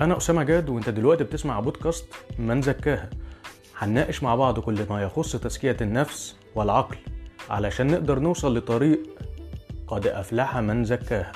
أنا أسامة جاد وأنت دلوقتي بتسمع بودكاست من زكاها. هنناقش مع بعض كل ما يخص تزكية النفس والعقل علشان نقدر نوصل لطريق قد أفلح من زكاها.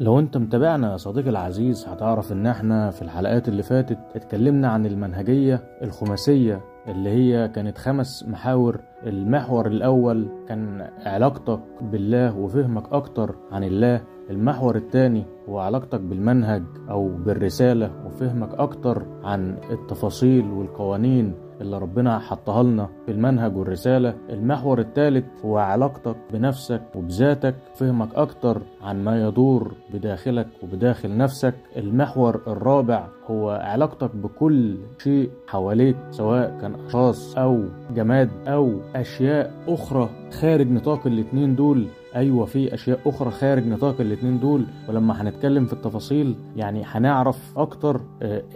لو أنت متابعنا يا صديقي العزيز هتعرف إن إحنا في الحلقات اللي فاتت اتكلمنا عن المنهجية الخماسية اللي هي كانت خمس محاور. المحور الأول كان علاقتك بالله وفهمك أكتر عن الله. المحور الثاني هو علاقتك بالمنهج أو بالرسالة وفهمك أكتر عن التفاصيل والقوانين. اللي ربنا حطها لنا في المنهج والرسالة. المحور الثالث هو علاقتك بنفسك وبذاتك فهمك أكتر عن ما يدور بداخلك وبداخل نفسك. المحور الرابع هو علاقتك بكل شيء حواليك سواء كان أشخاص أو جماد أو أشياء أخرى خارج نطاق الاتنين دول. أيوه في أشياء أخرى خارج نطاق الاتنين دول. ولما هنتكلم في التفاصيل يعني هنعرف أكتر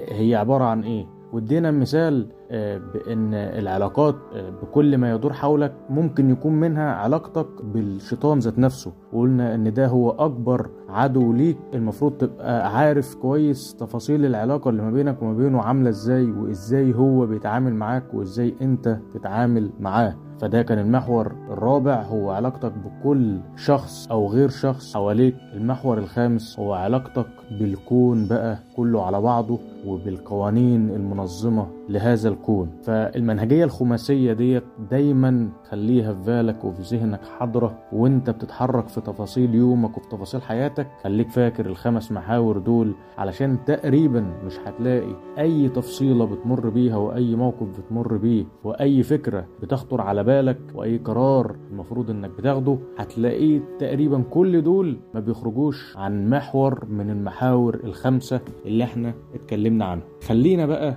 هي عبارة عن إيه. وإدينا مثال بإن العلاقات بكل ما يدور حولك ممكن يكون منها علاقتك بالشيطان ذات نفسه. وقلنا إن ده هو أكبر عدو ليك. المفروض تبقى عارف كويس تفاصيل العلاقة اللي ما بينك وما بينه عاملة إزاي وإزاي هو بيتعامل معاك وإزاي أنت تتعامل معاه. فده كان المحور الرابع. هو علاقتك بكل شخص أو غير شخص حواليك. المحور الخامس هو علاقتك بالكون بقى كله على بعضه وبالقوانين المنظمة. لهذا الكون. فالمنهجية الخماسية ديت دايما خليها في بالك وفي ذهنك حاضرة وانت بتتحرك في تفاصيل يومك وفي تفاصيل حياتك. خليك فاكر الخمس محاور دول علشان تقريبا مش هتلاقي أي تفصيلة بتمر بيها وأي موقف بتمر بيه وأي فكرة بتخطر على بالك وأي قرار المفروض إنك بتاخده هتلاقيه تقريبا كل دول ما بيخرجوش عن محور من المحاور الخمسة اللي إحنا اتكلمنا عنها. خلينا بقى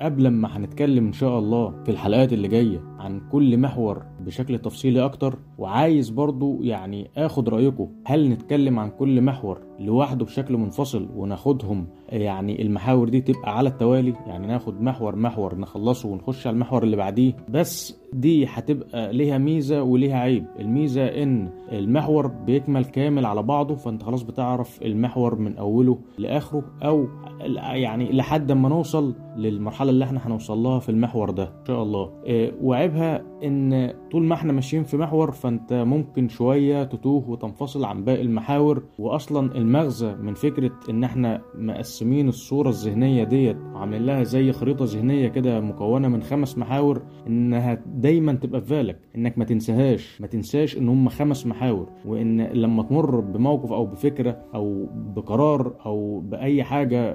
قبل ما هنتكلم إن شاء الله في الحلقات اللي جاية. عن كل محور بشكل تفصيلي أكتر وعايز برضو يعني آخد رأيكم. هل نتكلم عن كل محور لوحده بشكل منفصل وناخدهم؟ يعني المحاور دي تبقى على التوالي يعني ناخد محور محور نخلصه ونخش على المحور اللي بعديه. بس دي هتبقى ليها ميزة وليها عيب. الميزة إن المحور بيكمل كامل على بعضه فأنت خلاص بتعرف المحور من أوله لآخره أو يعني لحد ما نوصل للمرحلة اللي إحنا هنوصل لها في المحور ده. إن شاء الله. وعيبها إن طول ما إحنا ماشيين في محور فانت ممكن شوية تتوه وتنفصل عن باقي المحاور. واصلا المغزى من فكرة إن إحنا مقسمين الصورة الذهنية ديت وعاملين لها زي خريطة ذهنية كده مكونة من خمس محاور إنها دايما تبقى في بالك. إنك ما تنساهاش ما تنساش إن هم خمس محاور. وإن لما تمر بموقف أو بفكرة أو بقرار أو بأي حاجة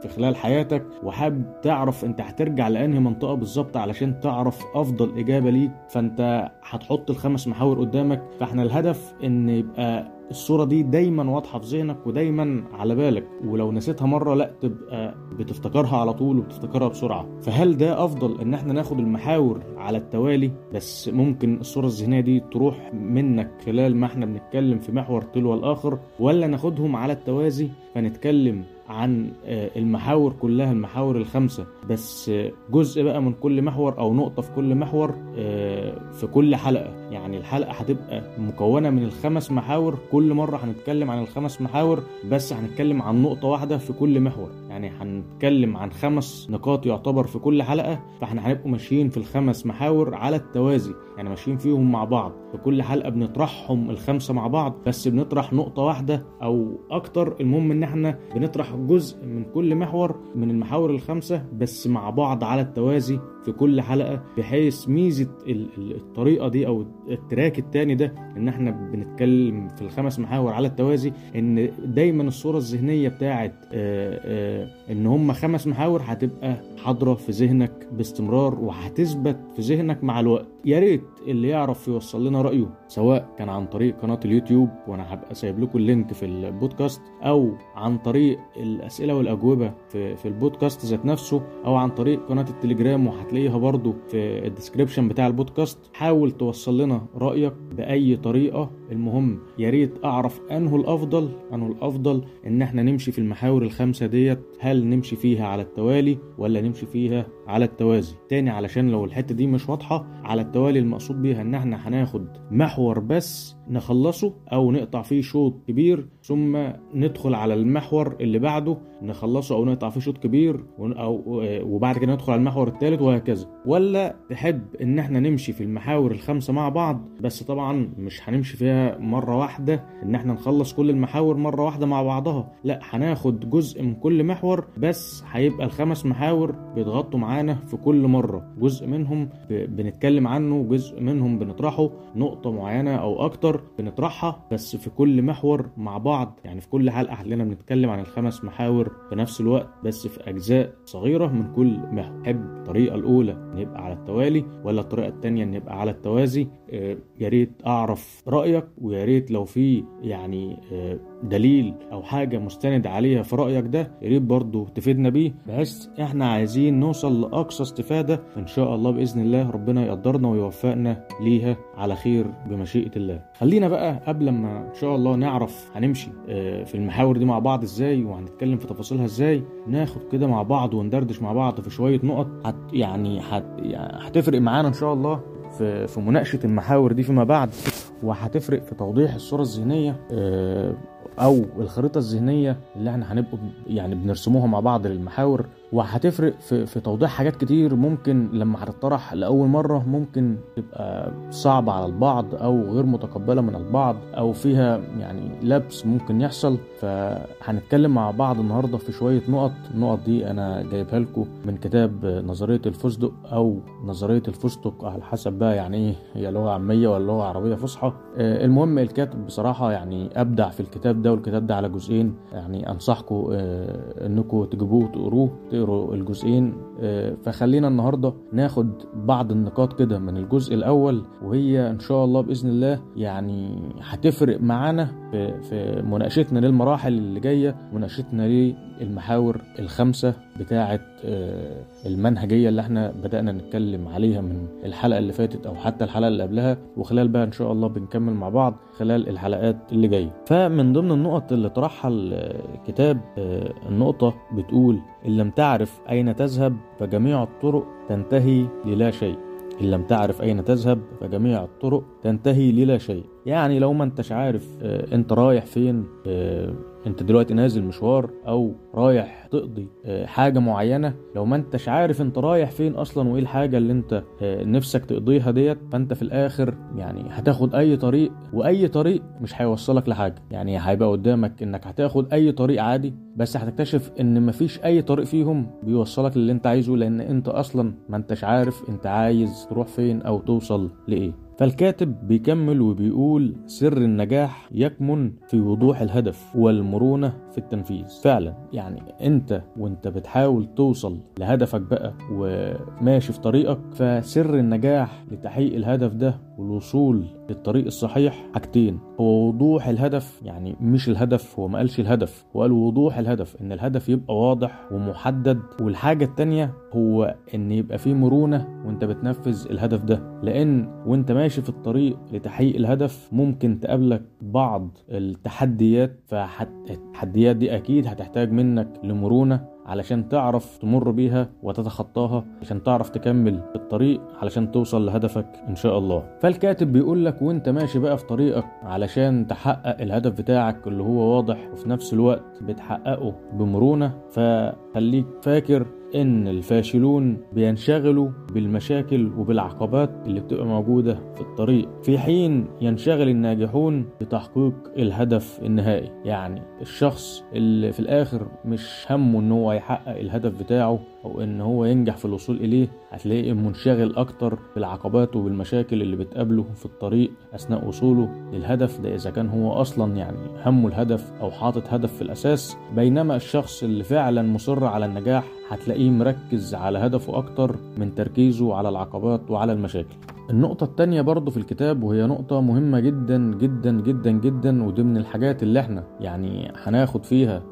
في خلال حياتك وحابب تعرف أنت هترجع لأنهي منطقة بالظبط علشان تعرف أفضل إجابة ليك فأنت فانت هتحط الخمس محاور قدامك فاحنا الهدف ان يبقى الصورة دي دايما واضحة في ذهنك ودايما على بالك ولو نسيتها مرة لا تبقى بتفتكرها على طول وبتفتكرها بسرعة. فهل ده أفضل إن إحنا ناخد المحاور على التوالي؟ بس ممكن الصورة الذهنية دي تروح منك خلال ما إحنا بنتكلم في محور تلو الآخر ولا ناخدهم على التوازي فنتكلم عن المحاور كلها المحاور الخمسة. بس جزء بقى من كل محور أو نقطة في كل محور في كل حلقة. يعني الحلقة هتبقى مكونة من الخمس محاور. كل مرة هنتكلم عن الخمس محاور بس هنتكلم عن نقطة واحدة في كل محور. يعني هنتكلم عن خمس نقاط يعتبر في كل حلقة. فاحنا هنبقوا ماشيين في الخمس محاور على التوازي. يعني ماشيين فيهم مع بعض. في كل حلقة بنطرحهم الخمسة مع بعض بس بنطرح نقطة واحدة أو أكتر. المهم إن إحنا بنطرح جزء من كل محور من المحاور الخمسة بس مع بعض على التوازي في كل حلقة بحيث ميزة الطريقة دي أو ال track التاني ده إن إحنا بنتكلم في الخمس محاور على التوازي. إن دايما الصورة الذهنية بتاعت آآ آآ إن هم خمس محاور هتبقى حاضرة في ذهنك باستمرار وهتثبت في ذهنك مع الوقت. يا ريت اللي يعرف يوصل لنا رأيه سواء كان عن طريق قناة اليوتيوب وأنا هبقى سايب لكم ال link في البودكاست أو عن طريق الأسئلة والأجوبة في, في البودكاست ذات نفسه أو عن طريق قناة التليجرام وهتلاقيها برضو في ال description بتاع البودكاست. حاول توصل لنا رأيك بأي طريقة. المهم يا ريت أعرف أنه الأفضل أنه الأفضل إن إحنا نمشي في المحاور الخمسة ديت. هل نمشي فيها على التوالي ولا نمشي فيها على التوازي؟ تاني علشان لو الحتة دي مش واضحة على التوالي المقصود بيها إن إحنا هناخد محور بس نخلصه أو نقطع فيه شوط كبير ثم ندخل على المحور اللي بعده نخلصه أو نقطع فيه شوط كبير أو وبعد كده ندخل على المحور الثالث وهكذا. ولا تحب إن إحنا نمشي في المحاور الخمسة مع بعض؟ بس طبعا مش هنمشي فيها مرة واحدة إن إحنا نخلص كل المحاور مرة واحدة مع بعضها. لا هناخد جزء من كل محور بس هيبقى الخمس محاور بيتغطوا معانا في كل مرة. جزء منهم بنتكلم عنه جزء منهم بنطرحه. نقطة معينة أو أكتر بنطرحها بس في كل محور مع بعض. يعني في كل حلقة هتلاقينا بنتكلم عن الخمس محاور في نفس الوقت بس في أجزاء صغيرة من كل محور. حب الطريقة الأولى. نبقى على التوالي ولا الطريقة الثانية نبقى على التوازي؟ يا ريت أعرف رأيك ويا ريت لو في يعني آه دليل أو حاجة مستند عليها في رأيك ده يا ريت برضه تفيدنا بيه. بحيث إحنا عايزين نوصل لأقصى استفادة إن شاء الله بإذن الله ربنا يقدرنا ويوفقنا ليها على خير بمشيئة الله. خلينا بقى قبل ما إن شاء الله نعرف هنمشي في المحاور دي مع بعض إزاي وهنتكلم في تفاصيلها إزاي ناخد كده مع بعض وندردش مع بعض في شوية نقط. هت يعني يعني هتفرق معانا إن شاء الله. في مناقشة المحاور دي فيما بعد وهتفرق في توضيح الصورة الذهنية أو الخريطة الذهنية اللي إحنا هنبقى يعني بنرسموها مع بعض للمحاور وهتفرق في, في توضيح حاجات كتير ممكن لما هتطرح لأول مرة ممكن تبقى صعبة على البعض أو غير متقبلة من البعض أو فيها يعني لبس ممكن يحصل. فهنتكلم مع بعض النهارده في شوية نقط. النقط دي أنا جايبها لكم من كتاب نظرية الفستق أو نظرية الفستق على حسب بقى يعني إيه هي لغة عامية ولا لغة عربية فصحى. المهم الكاتب بصراحة يعني أبدع في الكتاب ده والكتاب ده على جزئين يعني أنصحكم إنكم تجيبوه وتقروه تقروا الجزئين فخلينا النهارده ناخد بعض النقاط كده من الجزء الأول وهي إن شاء الله بإذن الله يعني هتفرق معانا في مناقشتنا للمراحل اللي جاية مناقشتنا للمحاور الخمسة بتاعه المنهجية اللي إحنا بدأنا نتكلم عليها من الحلقة اللي فاتت أو حتى الحلقة اللي قبلها. وخلال بقى إن شاء الله بنكمل مع بعض خلال الحلقات اللي جاية. فمن ضمن النقط اللي طرحها الكتاب النقطة بتقول إن لم تعرف أين تذهب فجميع الطرق تنتهي للا شيء. إن لم تعرف أين تذهب فجميع الطرق تنتهي للا شيء. يعني لو ما انتش عارف آه أنت رايح فين انت دلوقتي نازل مشوار أو رايح تقضي آه حاجة معينة لو ما انتش عارف انت رايح فين أصلا وايه الحاجة اللي انت نفسك تقضيها ديت فانت في الآخر يعني هتاخد اي طريق واي طريق مش هيوصلك لحاجة. يعني هيبقى قدامك انك هتاخد اي طريق عادي بس هتكتشف ان مفيش اي طريق فيهم بيوصلك للي انت عايزه لأن انت أصلا ما انتش عارف انت عايز تروح فين أو توصل لإيه. فالكاتب بيكمل وبيقول سر النجاح يكمن في وضوح الهدف والمرونة في التنفيذ. فعلا يعني أنت وأنت بتحاول توصل لهدفك بقى وماشي في طريقك فسر النجاح لتحقيق الهدف ده والوصول للطريق الصحيح حاجتين. هو وضوح الهدف يعني مش الهدف هو ما قالش الهدف هو قال وضوح الهدف إن الهدف يبقى واضح ومحدد. والحاجة التانية هو إن يبقى فيه مرونة وأنت بتنفذ الهدف ده. لأن وأنت ماشي في الطريق لتحقيق الهدف ممكن تقابلك بعض التحديات فالتحديات دي أكيد هتحتاج منك لمرونة علشان تعرف تمر بيها وتتخطاها عشان تعرف تكمل الطريق علشان توصل لهدفك إن شاء الله. فالكاتب بيقول لك وأنت ماشي بقى في طريقك علشان تحقق الهدف بتاعك اللي هو واضح وفي نفس الوقت بتحققه بمرونة فخليك فاكر إن الفاشلون بينشغلوا بالمشاكل وبالعقبات اللي بتبقى موجودة في الطريق في حين ينشغل الناجحون بتحقيق الهدف النهائي. يعني الشخص اللي في الآخر مش همه إن هو يحقق الهدف بتاعه أو إن هو ينجح في الوصول إليه هتلاقيه منشغل أكتر بالعقبات وبالمشاكل اللي بتقابله في الطريق أثناء وصوله للهدف ده إذا كان هو أصلا يعني همه الهدف أو حاطط هدف في الأساس. بينما الشخص اللي فعلا مصر على النجاح هتلاقيه مركز على هدفه أكتر من تركيزه على العقبات وعلى المشاكل. النقطة التانية برضو في الكتاب وهي نقطة مهمة جدا جدا جدا جدا ودي من الحاجات اللي إحنا يعني هناخد فيها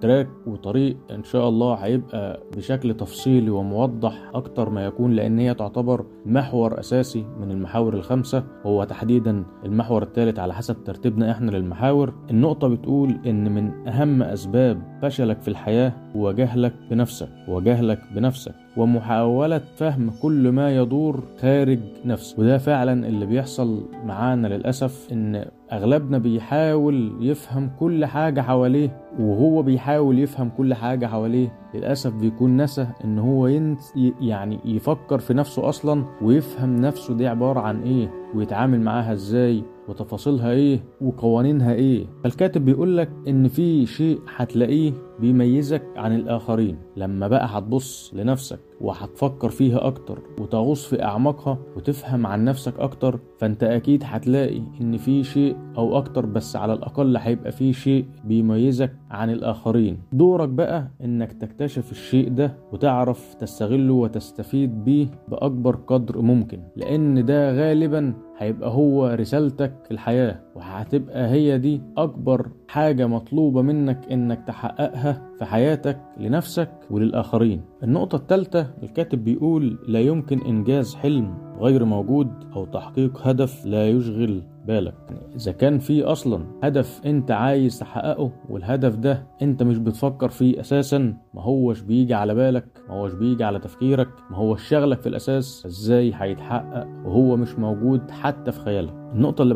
تراك وطريق إن شاء الله هيبقى بشكل تفصيلي وموضح أكتر ما يكون لأن هي تعتبر محور أساسي من المحاور الخمسة. هو تحديدا المحور الثالث على حسب ترتيبنا إحنا للمحاور. النقطة بتقول إن من أهم أسباب فشلك في الحياة هو جهلك بنفسك وجهلك بنفسك. ومحاولة فهم كل ما يدور خارج نفسه. وده فعلا اللي بيحصل معانا للأسف إن أغلبنا بيحاول يفهم كل حاجة حواليه وهو بيحاول يفهم كل حاجة حواليه. للأسف بيكون نسى إن هو ينس يعني يفكر في نفسه أصلا ويفهم نفسه دي عبارة عن إيه ويتعامل معاها إزاي. وتفاصيلها إيه وقوانينها إيه. فالكاتب بيقول لك إن في شيء هتلاقيه بيميزك عن الآخرين. لما بقى هتبص لنفسك وهتفكر فيها أكتر وتغوص في أعماقها وتفهم عن نفسك أكتر فأنت أكيد هتلاقي إن في شيء أو أكتر بس على الأقل هيبقى في شيء بيميزك عن الآخرين. دورك بقى إنك تكتشف الشيء ده وتعرف تستغله وتستفيد بيه بأكبر قدر ممكن لأن ده غالبا هيبقى هو رسالتك الحياة وهتبقى هي دي أكبر حاجة مطلوبة منك إنك تحققها في حياتك لنفسك وللآخرين. النقطة الثالثة الكاتب بيقول لا يمكن إنجاز حلم غير موجود أو تحقيق هدف لا يشغل بالك إذا كان في أصلا هدف أنت عايز تحققه والهدف ده أنت مش بتفكر فيه أساسا ما هوش بيجي على بالك ما هوش بيجي على تفكيرك ما هوش شغلك في الأساس إزاي هيتحقق وهو مش موجود حتى في خيالك النقطة اللي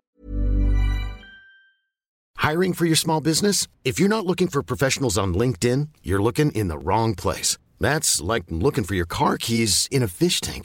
Hiring for your small business? If you're not looking for professionals on LinkedIn, you're looking in the wrong place. That's like looking for your car keys in a fish tank.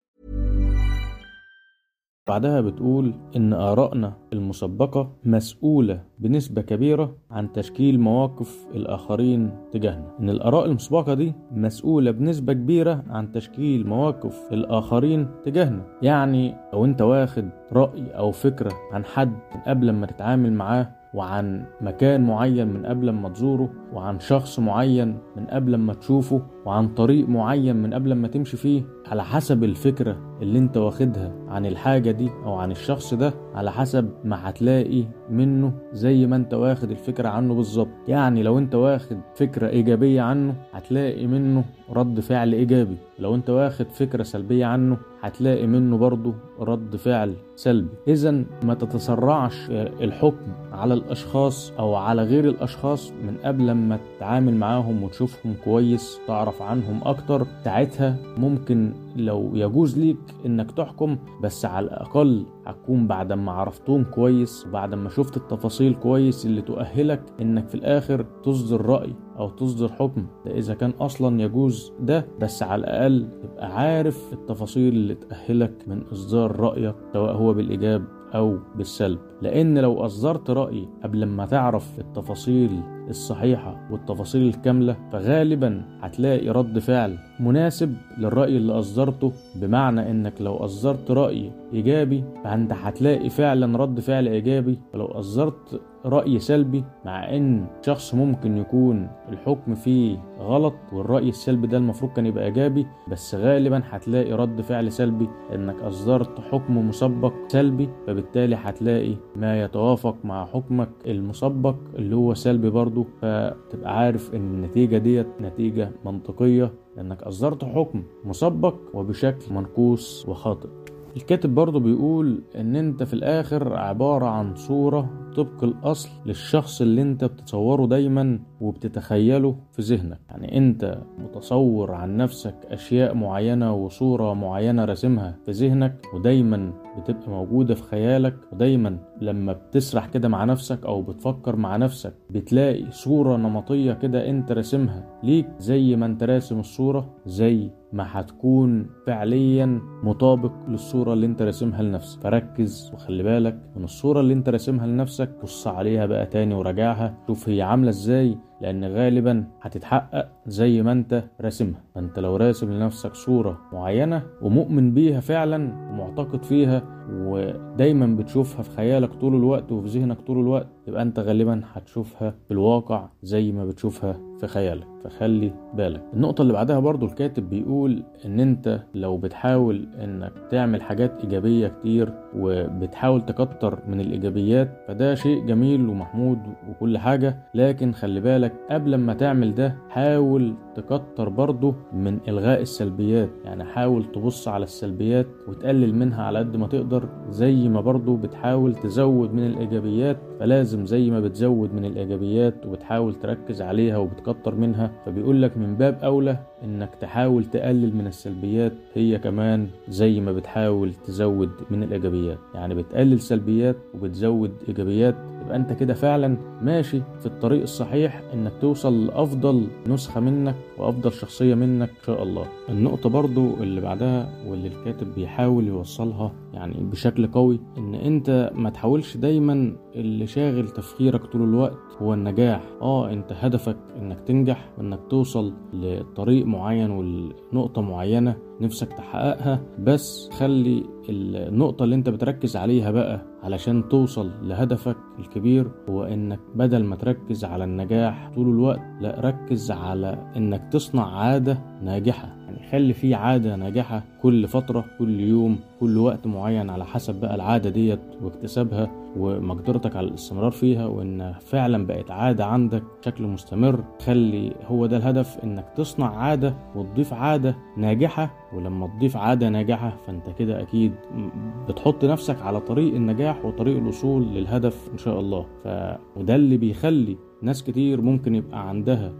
بعدها بتقول إن آرائنا المسبقة مسؤولة بنسبة كبيرة عن تشكيل مواقف الآخرين تجاهنا. إن الآراء المسبقة دي مسؤولة بنسبة كبيرة عن تشكيل مواقف الآخرين تجاهنا. يعني لو أنت واخد رأي أو فكرة عن حد من قبل ما تتعامل معاه وعن مكان معين من قبل ما تزوره وعن شخص معين من قبل ما تشوفه وعن طريق معين من قبل ما تمشي فيه على حسب الفكرة اللي انت واخدها عن الحاجة دي أو عن الشخص ده على حسب ما هتلاقي منه زي ما انت واخد الفكرة عنه بالظبط. يعني لو انت واخد فكرة إيجابية عنه هتلاقي منه رد فعل إيجابي. لو انت واخد فكرة سلبية عنه هتلاقي منه برضه رد فعل سلبي. اذا ما تتسرعش الحكم على الأشخاص أو على غير الأشخاص من قبل ما تتعامل معاهم وتشوفهم كويس تعرف عنهم أكتر ساعتها ممكن لو يجوز ليك إنك تحكم بس على الأقل هتكون بعد ما عرفتهم كويس وبعد ما شفت التفاصيل كويس اللي تؤهلك إنك في الآخر تصدر رأي أو تصدر حكم. ده إذا كان أصلا يجوز ده بس على الأقل تبقى عارف التفاصيل اللي تأهلك من إصدار رأيك سواء هو بالإيجاب أو بالسلب. لأن لو أصدرت رأي قبل ما تعرف التفاصيل الصحيحة والتفاصيل الكاملة فغالبا هتلاقي رد فعل. مناسب للرأي اللي أصدرته بمعنى إنك لو أصدرت رأي إيجابي فأنت هتلاقي فعلا رد فعل إيجابي. ولو أصدرت رأي سلبي مع إن شخص ممكن يكون الحكم فيه غلط والرأي السلبي ده المفروض كان يبقى إيجابي بس غالبا هتلاقي رد فعل سلبي. إنك أصدرت حكم مسبق سلبي فبالتالي هتلاقي ما يتوافق مع حكمك المسبق اللي هو سلبي برضه. فتبقى عارف إن النتيجة ديت نتيجة منطقية لأنك أصدرت حكم مسبق وبشكل منقوص وخاطئ. الكاتب برضه بيقول إن أنت في الآخر عبارة عن صورة طبق الأصل للشخص اللي أنت بتتصوره دايما وبتتخيله في ذهنك. يعني أنت متصور عن نفسك أشياء معينة وصورة معينة راسمها في ذهنك ودايما بتبقى موجودة في خيالك ودايما لما بتسرح كده مع نفسك أو بتفكر مع نفسك بتلاقي صورة نمطية كده أنت راسمها. ليك زي ما أنت راسم الصورة زي ما هتكون فعليا مطابق للصورة اللي أنت راسمها لنفسك. فركز وخلي بالك من الصورة اللي أنت راسمها لنفسك بص عليها بقى تاني وراجعها. شوف هي عاملة إزاي لأن غالبا هتتحقق زي ما أنت راسمها. فأنت لو راسم لنفسك صورة معينة ومؤمن بيها فعلا ومعتقد فيها ودايما بتشوفها في خيالك طول الوقت وفي ذهنك طول الوقت يبقى أنت غالبا هتشوفها في الواقع زي ما بتشوفها في خيالك فخلي بالك. النقطة اللي بعدها برضو الكاتب بيقول إن أنت لو بتحاول إنك تعمل حاجات إيجابية كتير وبتحاول تكتر من الإيجابيات فده شيء جميل ومحمود وكل حاجة. لكن خلي بالك قبل ما تعمل ده حاول تكتر برضه من إلغاء السلبيات. يعني حاول تبص على السلبيات وتقلل منها على قد ما تقدر. زي ما برضه بتحاول تزود من الإيجابيات فلازم زي ما بتزود من الإيجابيات وبتحاول تركز عليها وبتكتر منها فبيقول لك من باب أولى إنك تحاول تقلل من السلبيات هي كمان زي ما بتحاول تزود من الإيجابيات. يعني بتقلل سلبيات وبتزود إيجابيات يبقى أنت كده فعلا ماشي في الطريق الصحيح إنك توصل لأفضل نسخة منك وأفضل شخصية منك إن شاء الله. النقطة برضو اللي بعدها واللي الكاتب بيحاول يوصلها يعني بشكل قوي إن أنت ما تحاولش دايما اللي شاغل تفكيرك طول الوقت هو النجاح. آه أنت هدفك إنك تنجح وإنك توصل لطريق معين ولنقطة معينة نفسك تحققها. بس خلي النقطة اللي أنت بتركز عليها بقى علشان توصل لهدفك الكبير هو إنك بدل ما تركز على النجاح طول الوقت لا ركز على إنك تصنع عادة ناجحة. خلي في عادة ناجحة كل فترة كل يوم كل وقت معين على حسب بقى العادة ديت واكتسابها ومقدرتك على الاستمرار فيها وإن فعلا بقت عادة عندك بشكل مستمر؟ خلي هو ده الهدف إنك تصنع عادة وتضيف عادة ناجحة ولما تضيف عادة ناجحة فأنت كده أكيد بتحط نفسك على طريق النجاح وطريق الوصول للهدف إن شاء الله. ف... وده اللي بيخلي ناس كتير ممكن يبقى عندها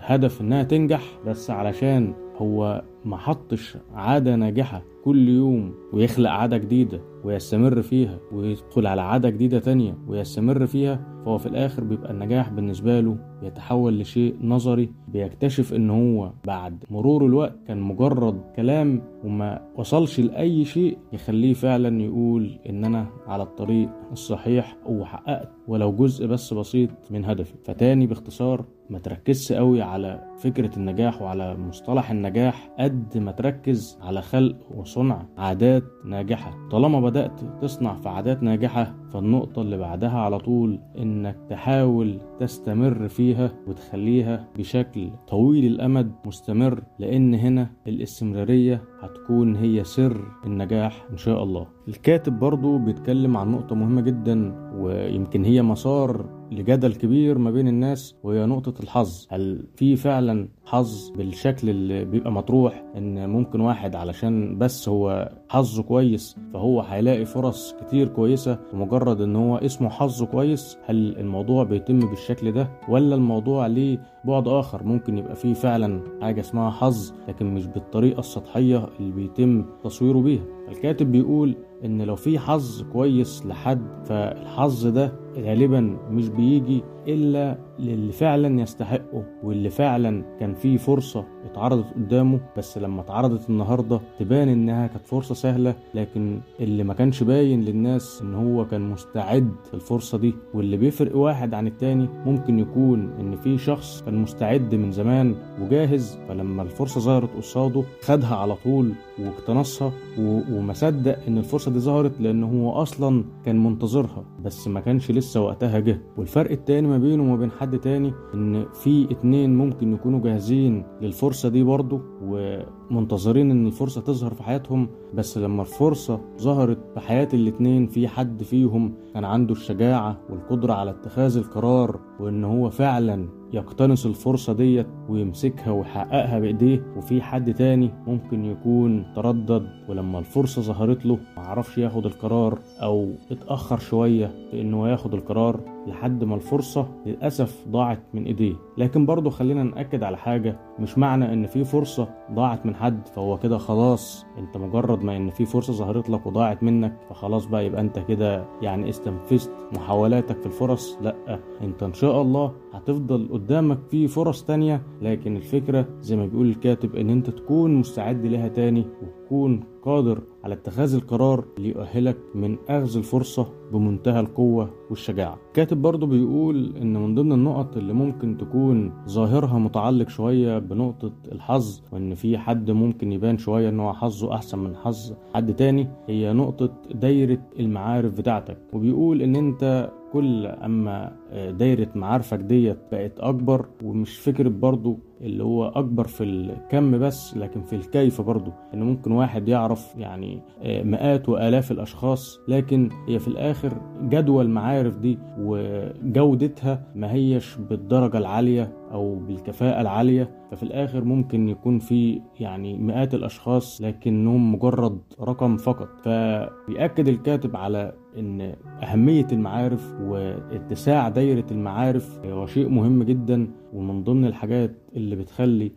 هدف إنها تنجح بس علشان هو ما حطش عادة ناجحة كل يوم ويخلق عادة جديدة ويستمر فيها ويدخل على عادة جديدة تانية ويستمر فيها فهو في الآخر بيبقى النجاح بالنسبة له بيتحول لشيء نظري بيكتشف إن هو بعد مرور الوقت كان مجرد كلام وما وصلش لأي شيء يخليه فعلا يقول إن أنا على الطريق الصحيح وحققت ولو جزء بس بسيط من هدفي. فتاني باختصار ما تركزش قوي على فكرة النجاح وعلى مصطلح النجاح قد ما تركز على خلق وصنع عادات ناجحة. طالما بدأت تصنع في عادات ناجحة فالنقطة اللي بعدها على طول إنك تحاول تستمر فيها وتخليها بشكل طويل الأمد مستمر لأن هنا الاستمرارية هتكون هي سر النجاح إن شاء الله. الكاتب برضو بيتكلم عن نقطة مهمة جدا ويمكن هي مسار لجدل كبير ما بين الناس وهي نقطة الحظ. هل في فعلا حظ بالشكل اللي بيبقى مطروح إن ممكن واحد علشان بس هو حظه كويس فهو هيلاقي فرص كتير كويسة ومجرد إن هو اسمه حظه كويس؟ هل الموضوع بيتم بالشكل ده؟ ولا الموضوع ليه بعد آخر ممكن يبقى فيه فعلا حاجة اسمها حظ لكن مش بالطريقة السطحية اللي بيتم تصويره بيها؟ الكاتب بيقول إن لو في حظ كويس لحد فالحظ ده غالبا مش بيجي إلا للي فعلا يستحقه واللي فعلا كان فيه فرصة اتعرضت قدامه. بس لما اتعرضت النهارده تبان إنها كانت فرصة سهلة لكن اللي ما كانش باين للناس إن هو كان مستعد الفرصه دي. واللي بيفرق واحد عن التاني ممكن يكون إن في شخص كان مستعد من زمان وجاهز. فلما الفرصة ظهرت قصاده خدها على طول واقتنصها وما صدق إن الفرصة دي ظهرت لأن هو أصلا كان منتظرها. بس ما كانش لسه وقتها جه. والفرق التاني ما بينه وما بين حد تاني إن في اتنين ممكن يكونوا جاهزين للفرصة دي برضه ومنتظرين إن الفرصة تظهر في حياتهم. بس لما الفرصة ظهرت في حياة الاتنين في حد فيهم كان عنده الشجاعة والقدرة على اتخاذ القرار وإن هو فعلا يقتنص الفرصة ديت ويمسكها ويحققها بإيديه وفي حد تاني ممكن يكون تردد ولما الفرصة ظهرت له معرفش ياخد القرار أو اتأخر شوية في إنه ياخد القرار. لحد ما الفرصة للأسف ضاعت من إيديه. لكن برضه خلينا نأكد على حاجة مش معنى إن في فرصة ضاعت من حد فهو كده خلاص. أنت مجرد ما إن في فرصة ظهرت لك وضاعت منك فخلاص بقى يبقى أنت كده يعني استنفذت محاولاتك في الفرص. لأ أنت إن شاء الله هتفضل قدامك في فرص تانية. لكن الفكرة زي ما بيقول الكاتب إن أنت تكون مستعد لها تاني وتكون قادر على اتخاذ القرار اللي يؤهلك من أخذ الفرصة بمنتهى القوة والشجاعة. كاتب برضه بيقول إن من ضمن النقط اللي ممكن تكون ظاهرها متعلق شوية بنقطة الحظ وإن في حد ممكن يبان شوية إن هو حظه أحسن من حظ حد تاني هي نقطة دايرة المعارف بتاعتك. وبيقول إن أنت كل أما دايرة معارفك ديت بقت أكبر ومش فكرة برضو اللي هو أكبر في الكم بس لكن في الكيف برضو ان ممكن واحد يعرف يعني مئات وآلاف الأشخاص لكن هي في الآخر جدوى المعارف دي وجودتها ما هيش بالدرجة العالية أو بالكفاءة العالية. ففي الآخر ممكن يكون في يعني مئات الأشخاص لكنهم مجرد رقم فقط. فبيأكد الكاتب على إن أهمية المعارف واتساع دايرة المعارف هو شيء مهم جدا ومن ضمن الحاجات اللي بتخلي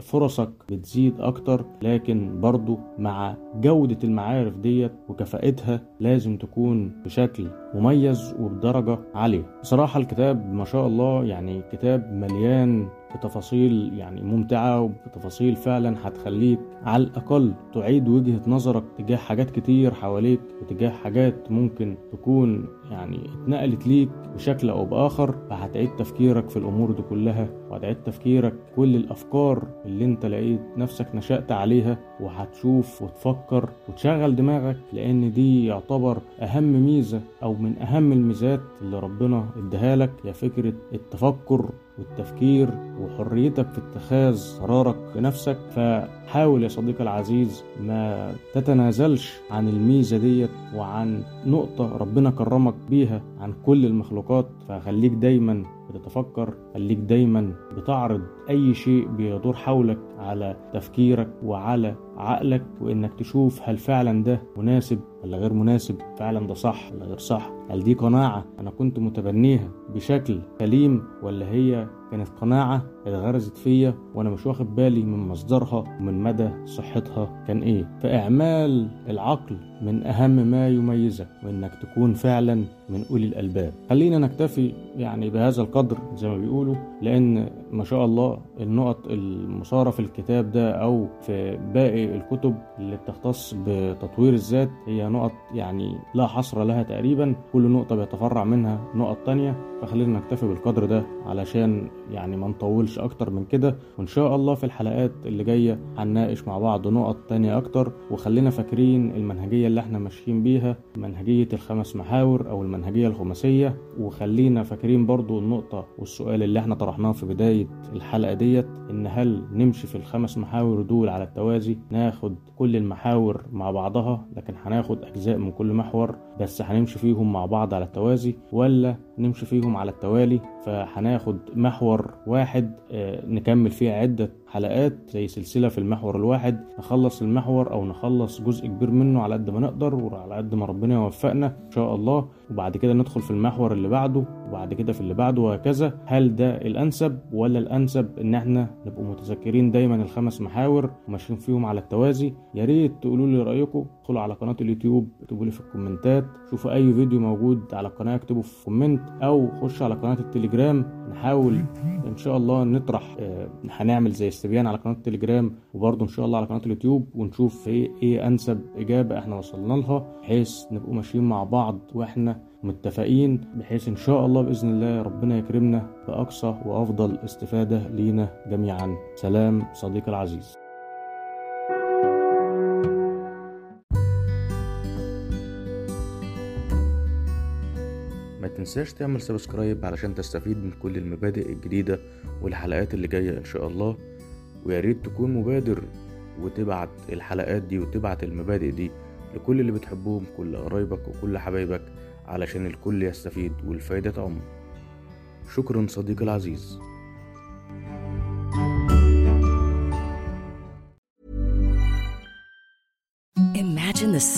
فرصك بتزيد أكتر. لكن برضو مع جودة المعارف ديت وكفاءتها لازم تكون بشكل مميز وبدرجة عالية. بصراحة الكتاب ما شاء الله يعني كتاب مليان بتفاصيل يعني ممتعة وبتفاصيل فعلا هتخليك على الأقل تعيد وجهة نظرك تجاه حاجات كتير حواليك وتجاه حاجات ممكن تكون يعني اتنقلت ليك بشكل أو بآخر فهتعيد تفكيرك في الأمور دي كلها وهتعيد تفكيرك كل الأفكار اللي انت لقيت نفسك نشأت عليها وهتشوف وتفكر وتشغل دماغك لأن دي يعتبر أهم ميزة أو من أهم الميزات اللي ربنا اداها لك هي فكرة التفكر والتفكير وحريتك في اتخاذ قرارك بنفسك فحاول يا صديقي العزيز ما تتنازلش عن الميزة ديت وعن نقطة ربنا كرمك بيها عن كل المخلوقات. فخليك دايما بتتفكر خليك دايما بتعرض أي شيء بيدور حولك على تفكيرك وعلى عقلك وإنك تشوف هل فعلا ده مناسب ولا غير مناسب فعلا ده صح ولا غير صح. هل دي قناعة أنا كنت متبنيها بشكل سليم ولا هي كانت قناعة اتغرزت فيا وأنا مش واخد بالي من مصدرها ومن مدى صحتها كان إيه؟ فاعمال العقل من أهم ما يميزك وإنك تكون فعلا من أولي الألباب. خلينا نكتفي يعني بهذا القدر زي ما بيقولوا لأن ما شاء الله النقط المصارة في الكتاب ده أو في باقي الكتب اللي بتختص بتطوير الذات هي نقط يعني لا حصر لها تقريبا. كل نقطة بيتفرع منها نقط تانية. فخلينا نكتفي بالقدر ده علشان يعني ما نطولش أكتر من كده. وإن شاء الله في الحلقات اللي جاية هنناقش مع بعض نقط تانية أكتر. وخلينا فاكرين المنهجية اللي إحنا ماشيين بيها منهجية الخمس محاور أو المنهجية الخماسية. وخلينا فاكرين برضو النقطة والسؤال اللي إحنا طرحناه في بداية الحلقة ديت إن هل نمشي في الخمس محاور دول على التوازي؟ ناخد كل المحاور مع بعضها لكن هناخد أجزاء من كل محور بس هنمشي فيهم مع بعض على التوازي ولا نمشي فيهم على التوالي فهناخد محور واحد آه، نكمل فيه عدة حلقات زي سلسلة في المحور الواحد. نخلص المحور أو نخلص جزء كبير منه على قد ما نقدر وعلى قد ما ربنا يوفقنا إن شاء الله. وبعد كده ندخل في المحور اللي بعده. وبعد كده في اللي بعده وهكذا. هل ده الأنسب ولا الأنسب إن إحنا نبقوا متذكرين دايما الخمس محاور وماشيين فيهم على التوازي؟ يا ريت تقولوا لي رأيكم. ادخلوا على قناة اليوتيوب اكتبوا لي في الكومنتات. شوفوا أي فيديو موجود على القناة اكتبوا في comment. أو خش على قناة التليجرام. نحاول إن شاء الله نطرح آه، هنعمل زي استبيان على قناة التليجرام وبرضه إن شاء الله على قناة اليوتيوب ونشوف إيه إيه أنسب إجابة إحنا وصلنا لها بحيث نبقوا ماشيين مع بعض وإحنا متفقين بحيث إن شاء الله بإذن الله ربنا يكرمنا بأقصى وأفضل استفادة لينا جميعا. سلام صديقي العزيز. ما تنساش تعمل سبسكرايب علشان تستفيد من كل المبادئ الجديدة والحلقات اللي جاية إن شاء الله. ويا ريت تكون مبادر وتبعت الحلقات دي وتبعت المبادئ دي لكل اللي بتحبهم كل قرايبك وكل حبايبك علشان الكل يستفيد والفايدة تعم. شكرا صديقي العزيز. Imagine the